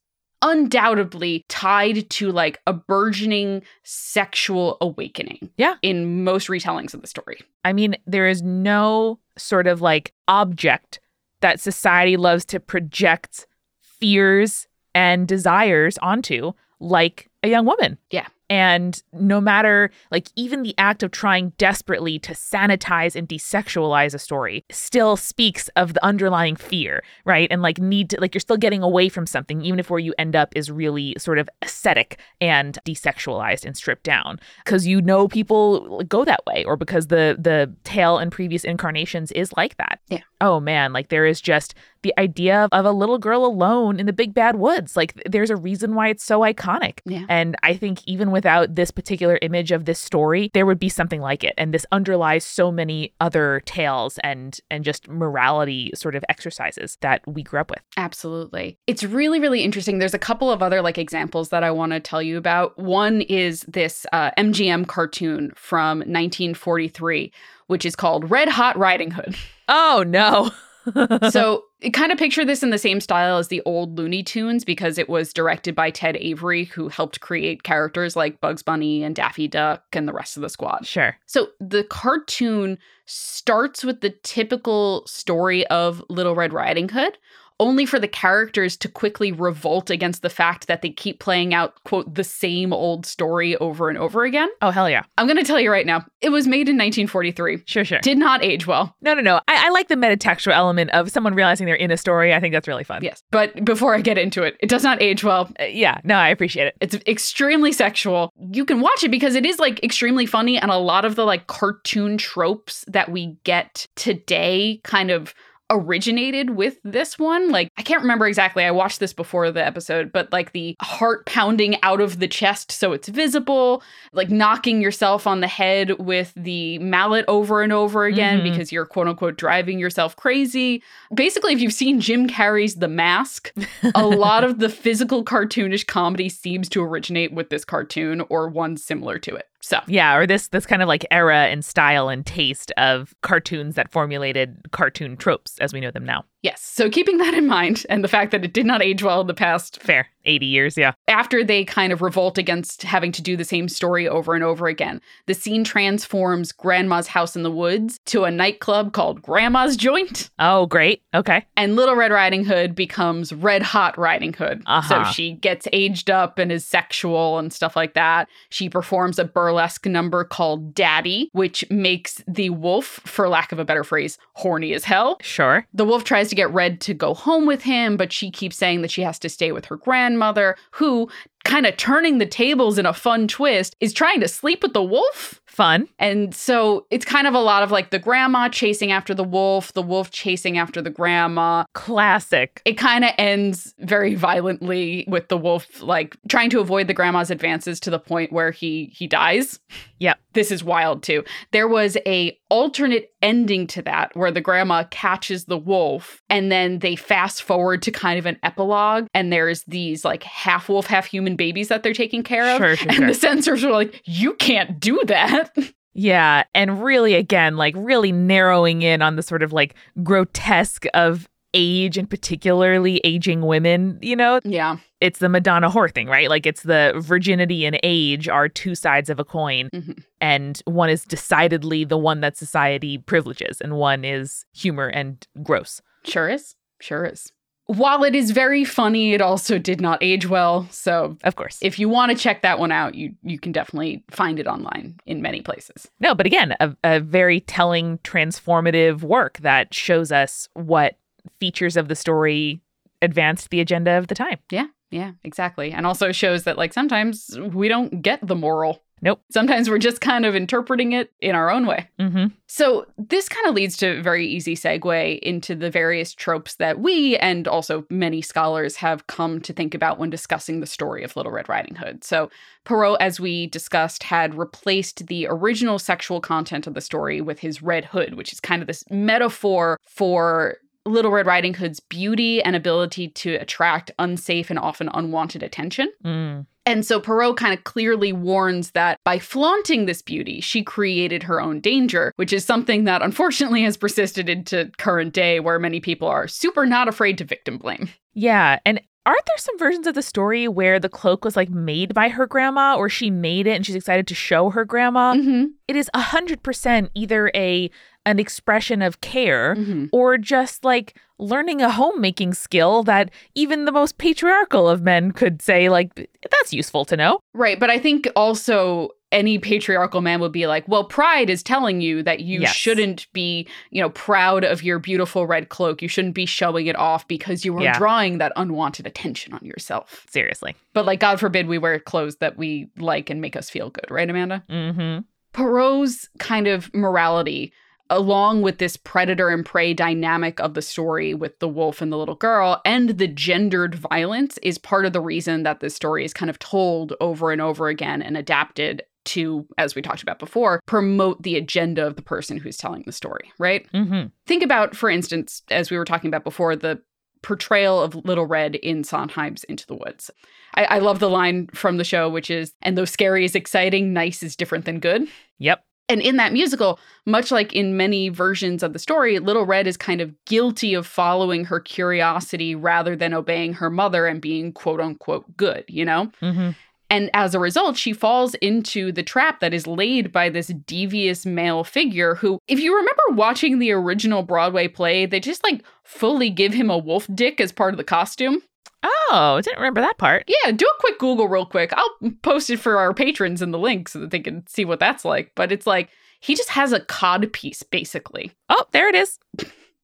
undoubtedly tied to like a burgeoning sexual awakening. Yeah. In most retellings of the story. I mean, there is no sort of like object that society loves to project fears and desires onto like a young woman. Yeah. And no matter, like, even the act of trying desperately to sanitize and desexualize a story still speaks of the underlying fear, right? And like, need to, like, you're still getting away from something, even if where you end up is really sort of ascetic and desexualized and stripped down. Because you know people go that way, or because the the tale in previous incarnations is like that. Yeah. Oh man, like there is just the idea of a little girl alone in the big bad woods. Like there's a reason why it's so iconic. Yeah. And I think even without this particular image of this story, there would be something like it. And this underlies so many other tales and and just morality sort of exercises that we grew up with. Absolutely. It's really, really interesting. There's a couple of other like examples that I want to tell you about. One is this uh, MGM cartoon from 1943, which is called Red Hot Riding Hood. [laughs] Oh no. [laughs] so kind of picture this in the same style as the old Looney Tunes because it was directed by Tex Avery, who helped create characters like Bugs Bunny and Daffy Duck and the rest of the squad. Sure. So the cartoon starts with the typical story of Little Red Riding Hood, only for the characters to quickly revolt against the fact that they keep playing out, quote, the same old story over and over again. Oh hell yeah. I'm going to tell you right now, it was made in 1943. Sure, sure. Did not age well. No, no, no. I, I like the metatextual element of someone realizing they're in a story. I think that's really fun. Yes. But before I get into it, it does not age well. Uh, yeah, no, I appreciate it. It's extremely sexual. You can watch it because it is like extremely funny and a lot of the like cartoon tropes that we get today kind of originated with this one. Like, I can't remember exactly. I watched this before the episode, but like the heart pounding out of the chest so it's visible, like knocking yourself on the head with the mallet over and over again Mhm. because you're quote unquote driving yourself crazy. Basically, if you've seen Jim Carrey's The Mask, a lot [laughs] of the physical cartoonish comedy seems to originate with this cartoon or one similar to it. So, Yeah, or this this kind of like era and style and taste of cartoons that formulated cartoon tropes as we know them now. Yes. So, keeping that in mind and the fact that it did not age well in the past, Fair. 80 years, yeah. after they kind of revolt against having to do the same story over and over again, the scene transforms Grandma's house in the woods to a nightclub called Grandma's Joint, Oh, great. Okay. and Little Red Riding Hood becomes Red Hot Riding Hood. Uh-huh. So she gets aged up and is sexual and stuff like that. She performs a burlesque number called Daddy, which makes the wolf, for lack of a better phrase, horny as hell. Sure. The wolf tries to get Red to go home with him, but she keeps saying that she has to stay with her grandmother, who, kind of turning the tables in a fun twist, is trying to sleep with the wolf. Fun. And so it's kind of a lot of like the grandma chasing after the wolf, the wolf chasing after the grandma. Classic. It kind of ends very violently with the wolf like trying to avoid the grandma's advances to the point where he he dies. Yep. This is wild too. There was a alternate ending to that where the grandma catches the wolf and then they fast forward to kind of an epilogue and there's these like half wolf half human babies that they're taking care of Sure, sure, and sure. the censors were like you can't do that. [laughs] Yeah, and really again like really narrowing in on the sort of like grotesque of age and particularly aging women, you know? yeah. It's the Madonna whore thing, right? Like it's the virginity and age are two sides of a coin Mhm. and one is decidedly the one that society privileges and one is humor and gross. Sure is. Sure is. While it is very funny, it also did not age well. So Of course. if you want to check that one out, you you can definitely find it online in many places. No, but again, a, a very telling, transformative work that shows us what features of the story advanced the agenda of the time. Yeah, yeah, exactly. And also shows that like sometimes we don't get the moral. Nope. Sometimes we're just kind of interpreting it in our own way. Mm-hmm. So this kind of leads to a very easy segue into the various tropes that we and also many scholars have come to think about when discussing the story of Little Red Riding Hood. So Perrault, as we discussed, had replaced the original sexual content of the story with his red hood, which is kind of this metaphor for Little Red Riding Hood's beauty and ability to attract unsafe and often unwanted attention. Mm. And so Perrault kind of clearly warns that by flaunting this beauty, she created her own danger, which is something that unfortunately has persisted into current day where many people are super not afraid to victim blame. Yeah. And aren't there some versions of the story where the cloak was like made by her grandma or she made it and she's excited to show her grandma? Mm-hmm. It is 100% either a an expression of care Mhm. or just like learning a homemaking skill that even the most patriarchal of men could say like that's useful to know. Right. But I think also any patriarchal man would be like, well, pride is telling you that you Yes. shouldn't be, you know, proud of your beautiful red cloak. You shouldn't be showing it off because you are Yeah. drawing that unwanted attention on yourself. Seriously. But like, God forbid we wear clothes that we like and make us feel good, right, Amanda? Mm-hmm. Perrault's kind of morality, along with this predator and prey dynamic of the story with the wolf and the little girl, and the gendered violence, is part of the reason that this story is kind of told over and over again and adapted to, as we talked about before, promote the agenda of the person who's telling the story, right? Mhm. Think about, for instance, as we were talking about before, the portrayal of Little Red in Sondheim's Into the Woods. I, I love the line from the show, which is, and though scary is exciting, nice is different than good. Yep. And in that musical, much like in many versions of the story, Little Red is kind of guilty of following her curiosity rather than obeying her mother and being quote unquote good, you know? Mhm. And as a result, she falls into the trap that is laid by this devious male figure who, if you remember watching the original Broadway play, they just like fully give him a wolf dick as part of the costume. Oh, I didn't remember that part. Yeah, do a quick Google real quick. I'll post it for our patrons in the link so that they can see what that's like. But it's like he just has a cod piece, basically. Oh, there it is.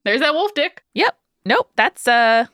There's that wolf dick. Yep. Nope, that's uh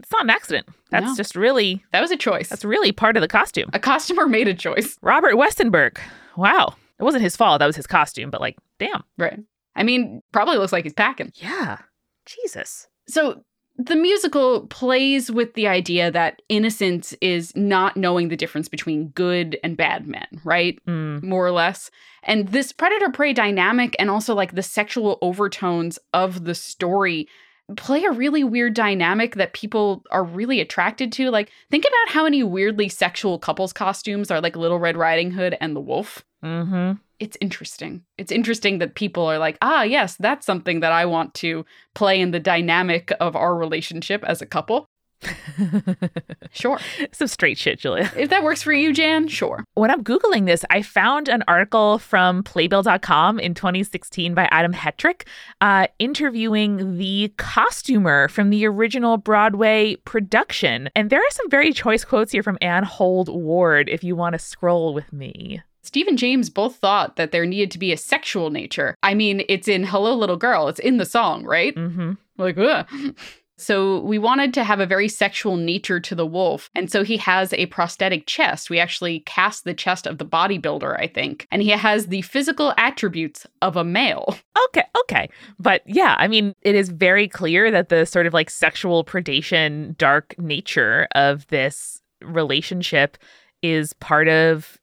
it's not an accident. That's No. just really That was a choice. that's really part of the costume. a customer made a choice. Robert Westenberg. Wow. It wasn't his fault. That was his costume, but like, damn. Right. I mean, probably looks like he's packing. Yeah. Jesus. So the musical plays with the idea that innocence is not knowing the difference between good and bad men, right? Mm. More or less. And this predator prey dynamic and also like the sexual overtones of the story play a really weird dynamic that people are really attracted to. Like, think about how many weirdly sexual couples costumes are like Little Red Riding Hood and the Wolf. Mm-hmm. It's interesting. It's interesting that people are like, ah, yes, that's something that I want to play in the dynamic of our relationship as a couple. [laughs] Sure. Some straight shit, Julia. If that works for you, Jan, sure. When I'm Googling this, I found an article from Playbill.com in 2016 by Adam Hetrick uh, interviewing the costumer from the original Broadway production. And there are some very choice quotes here from Ann Hould-Ward if you want to scroll with me. Steve and James both thought that there needed to be a sexual nature. I mean, it's in Hello Little Girl, it's in the song, right? Mm-hmm. Like, ugh. So we wanted to have a very sexual nature to the wolf. And so he has a prosthetic chest. We actually cast the chest of the bodybuilder, I think. And he has the physical attributes of a male. Okay, okay. But yeah, I mean, it is very clear that the sort of like sexual predation, dark nature of this relationship is part of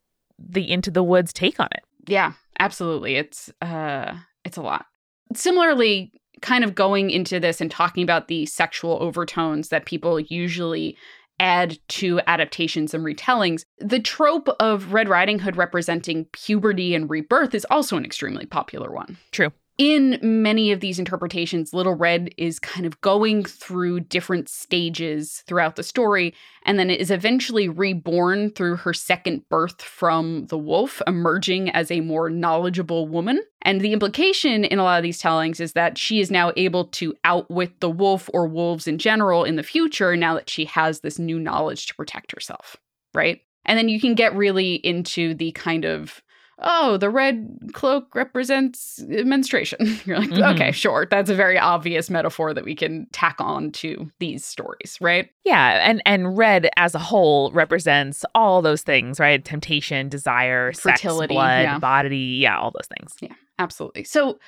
the Into the Woods take on it. Yeah, absolutely. It's uh it's a lot. Similarly, kind of going into this and talking about the sexual overtones that people usually add to adaptations and retellings, the trope of Red Riding Hood representing puberty and rebirth is also an extremely popular one. True. In many of these interpretations, Little Red is kind of going through different stages throughout the story, and then it is eventually reborn through her second birth from the wolf, emerging as a more knowledgeable woman. And the implication in a lot of these tellings is that she is now able to outwit the wolf or wolves in general in the future now that she has this new knowledge to protect herself, right? And then you can get really into the kind of oh, the red cloak represents menstruation. [laughs] You're like, Mhm. okay, sure. That's a very obvious metaphor that we can tack on to these stories, right? Yeah, and and red as a whole represents all those things, right? Temptation, desire, Fertility, sex, blood, yeah. body, yeah, all those things. Yeah, absolutely. So,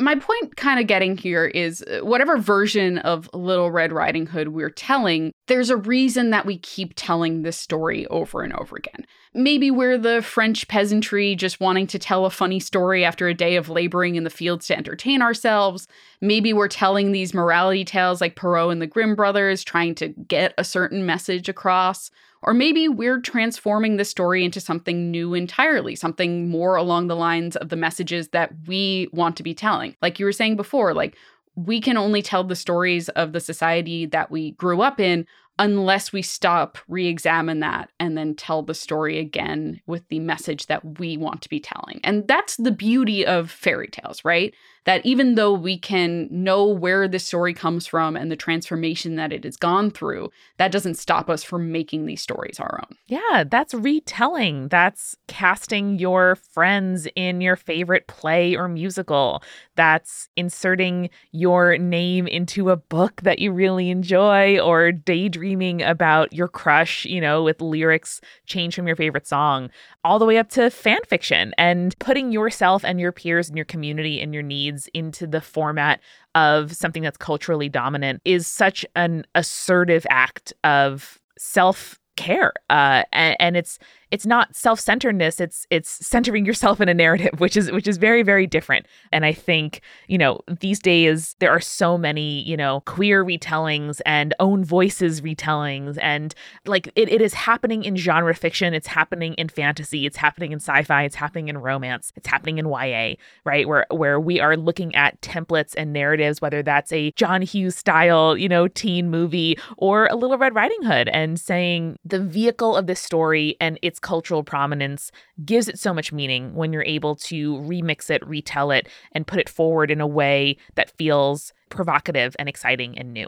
my point kind of getting here is uh, whatever version of Little Red Riding Hood we're telling, there's a reason that we keep telling this story over and over again. Maybe we're the French peasantry just wanting to tell a funny story after a day of laboring in the fields to entertain ourselves. Maybe we're telling these morality tales like Perrault and the Grimm brothers, trying to get a certain message across. Or maybe we're transforming the story into something new entirely, something more along the lines of the messages that we want to be telling. Like you were saying before, like we can only tell the stories of the society that we grew up in unless we stop, re examine that, and then tell the story again with the message that we want to be telling. And that's the beauty of fairy tales, right? That even though we can know where this story comes from and the transformation that it has gone through, that doesn't stop us from making these stories our own. Yeah, that's retelling. That's casting your friends in your favorite play or musical. That's inserting your name into a book that you really enjoy or daydreaming about your crush, you know, with lyrics changed from your favorite song, all the way up to fan fiction and putting yourself and your peers and your community and your needs into the format of something that's culturally dominant is such an assertive act of self care uh, and, and, it's it's not self-centeredness it's it's centering yourself in a narrative [laughs] which is which is very very different. And i think you know these days there are so many you know queer retellings and own voices retellings. And like it, it is happening in genre fiction it's happening in fantasy it's happening in sci-fi it's happening in romance it's happening in ya right? Where where we are looking at templates and narratives whether that's a john hughes style you know teen movie or a little red riding hood and saying the vehicle of this story and its cultural prominence gives it so much meaning when you're able to remix it, retell it, and put it forward in a way that feels provocative and exciting and new.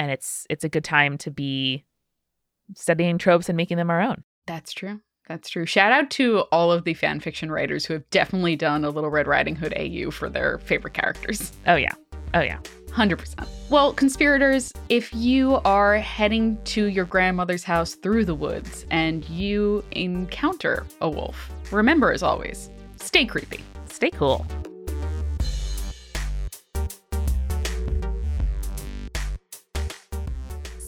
And it's it's a good time to be studying tropes and making them our own. That's true. That's true. Shout out to all of the fan fiction writers who have definitely done a Little Red Riding Hood AU for their favorite characters. Oh yeah. Oh yeah. 100%. Well, conspirators, if you are heading to your grandmother's house through the woods and you encounter a wolf, remember as always, stay creepy. Stay cool.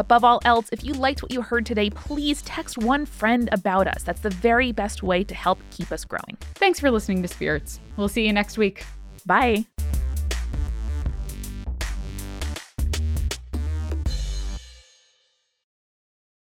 Above all else, if you liked what you heard today, please text one friend about us. That's the very best way to help keep us growing. Thanks for listening to Spirits. We'll see you next week. Bye.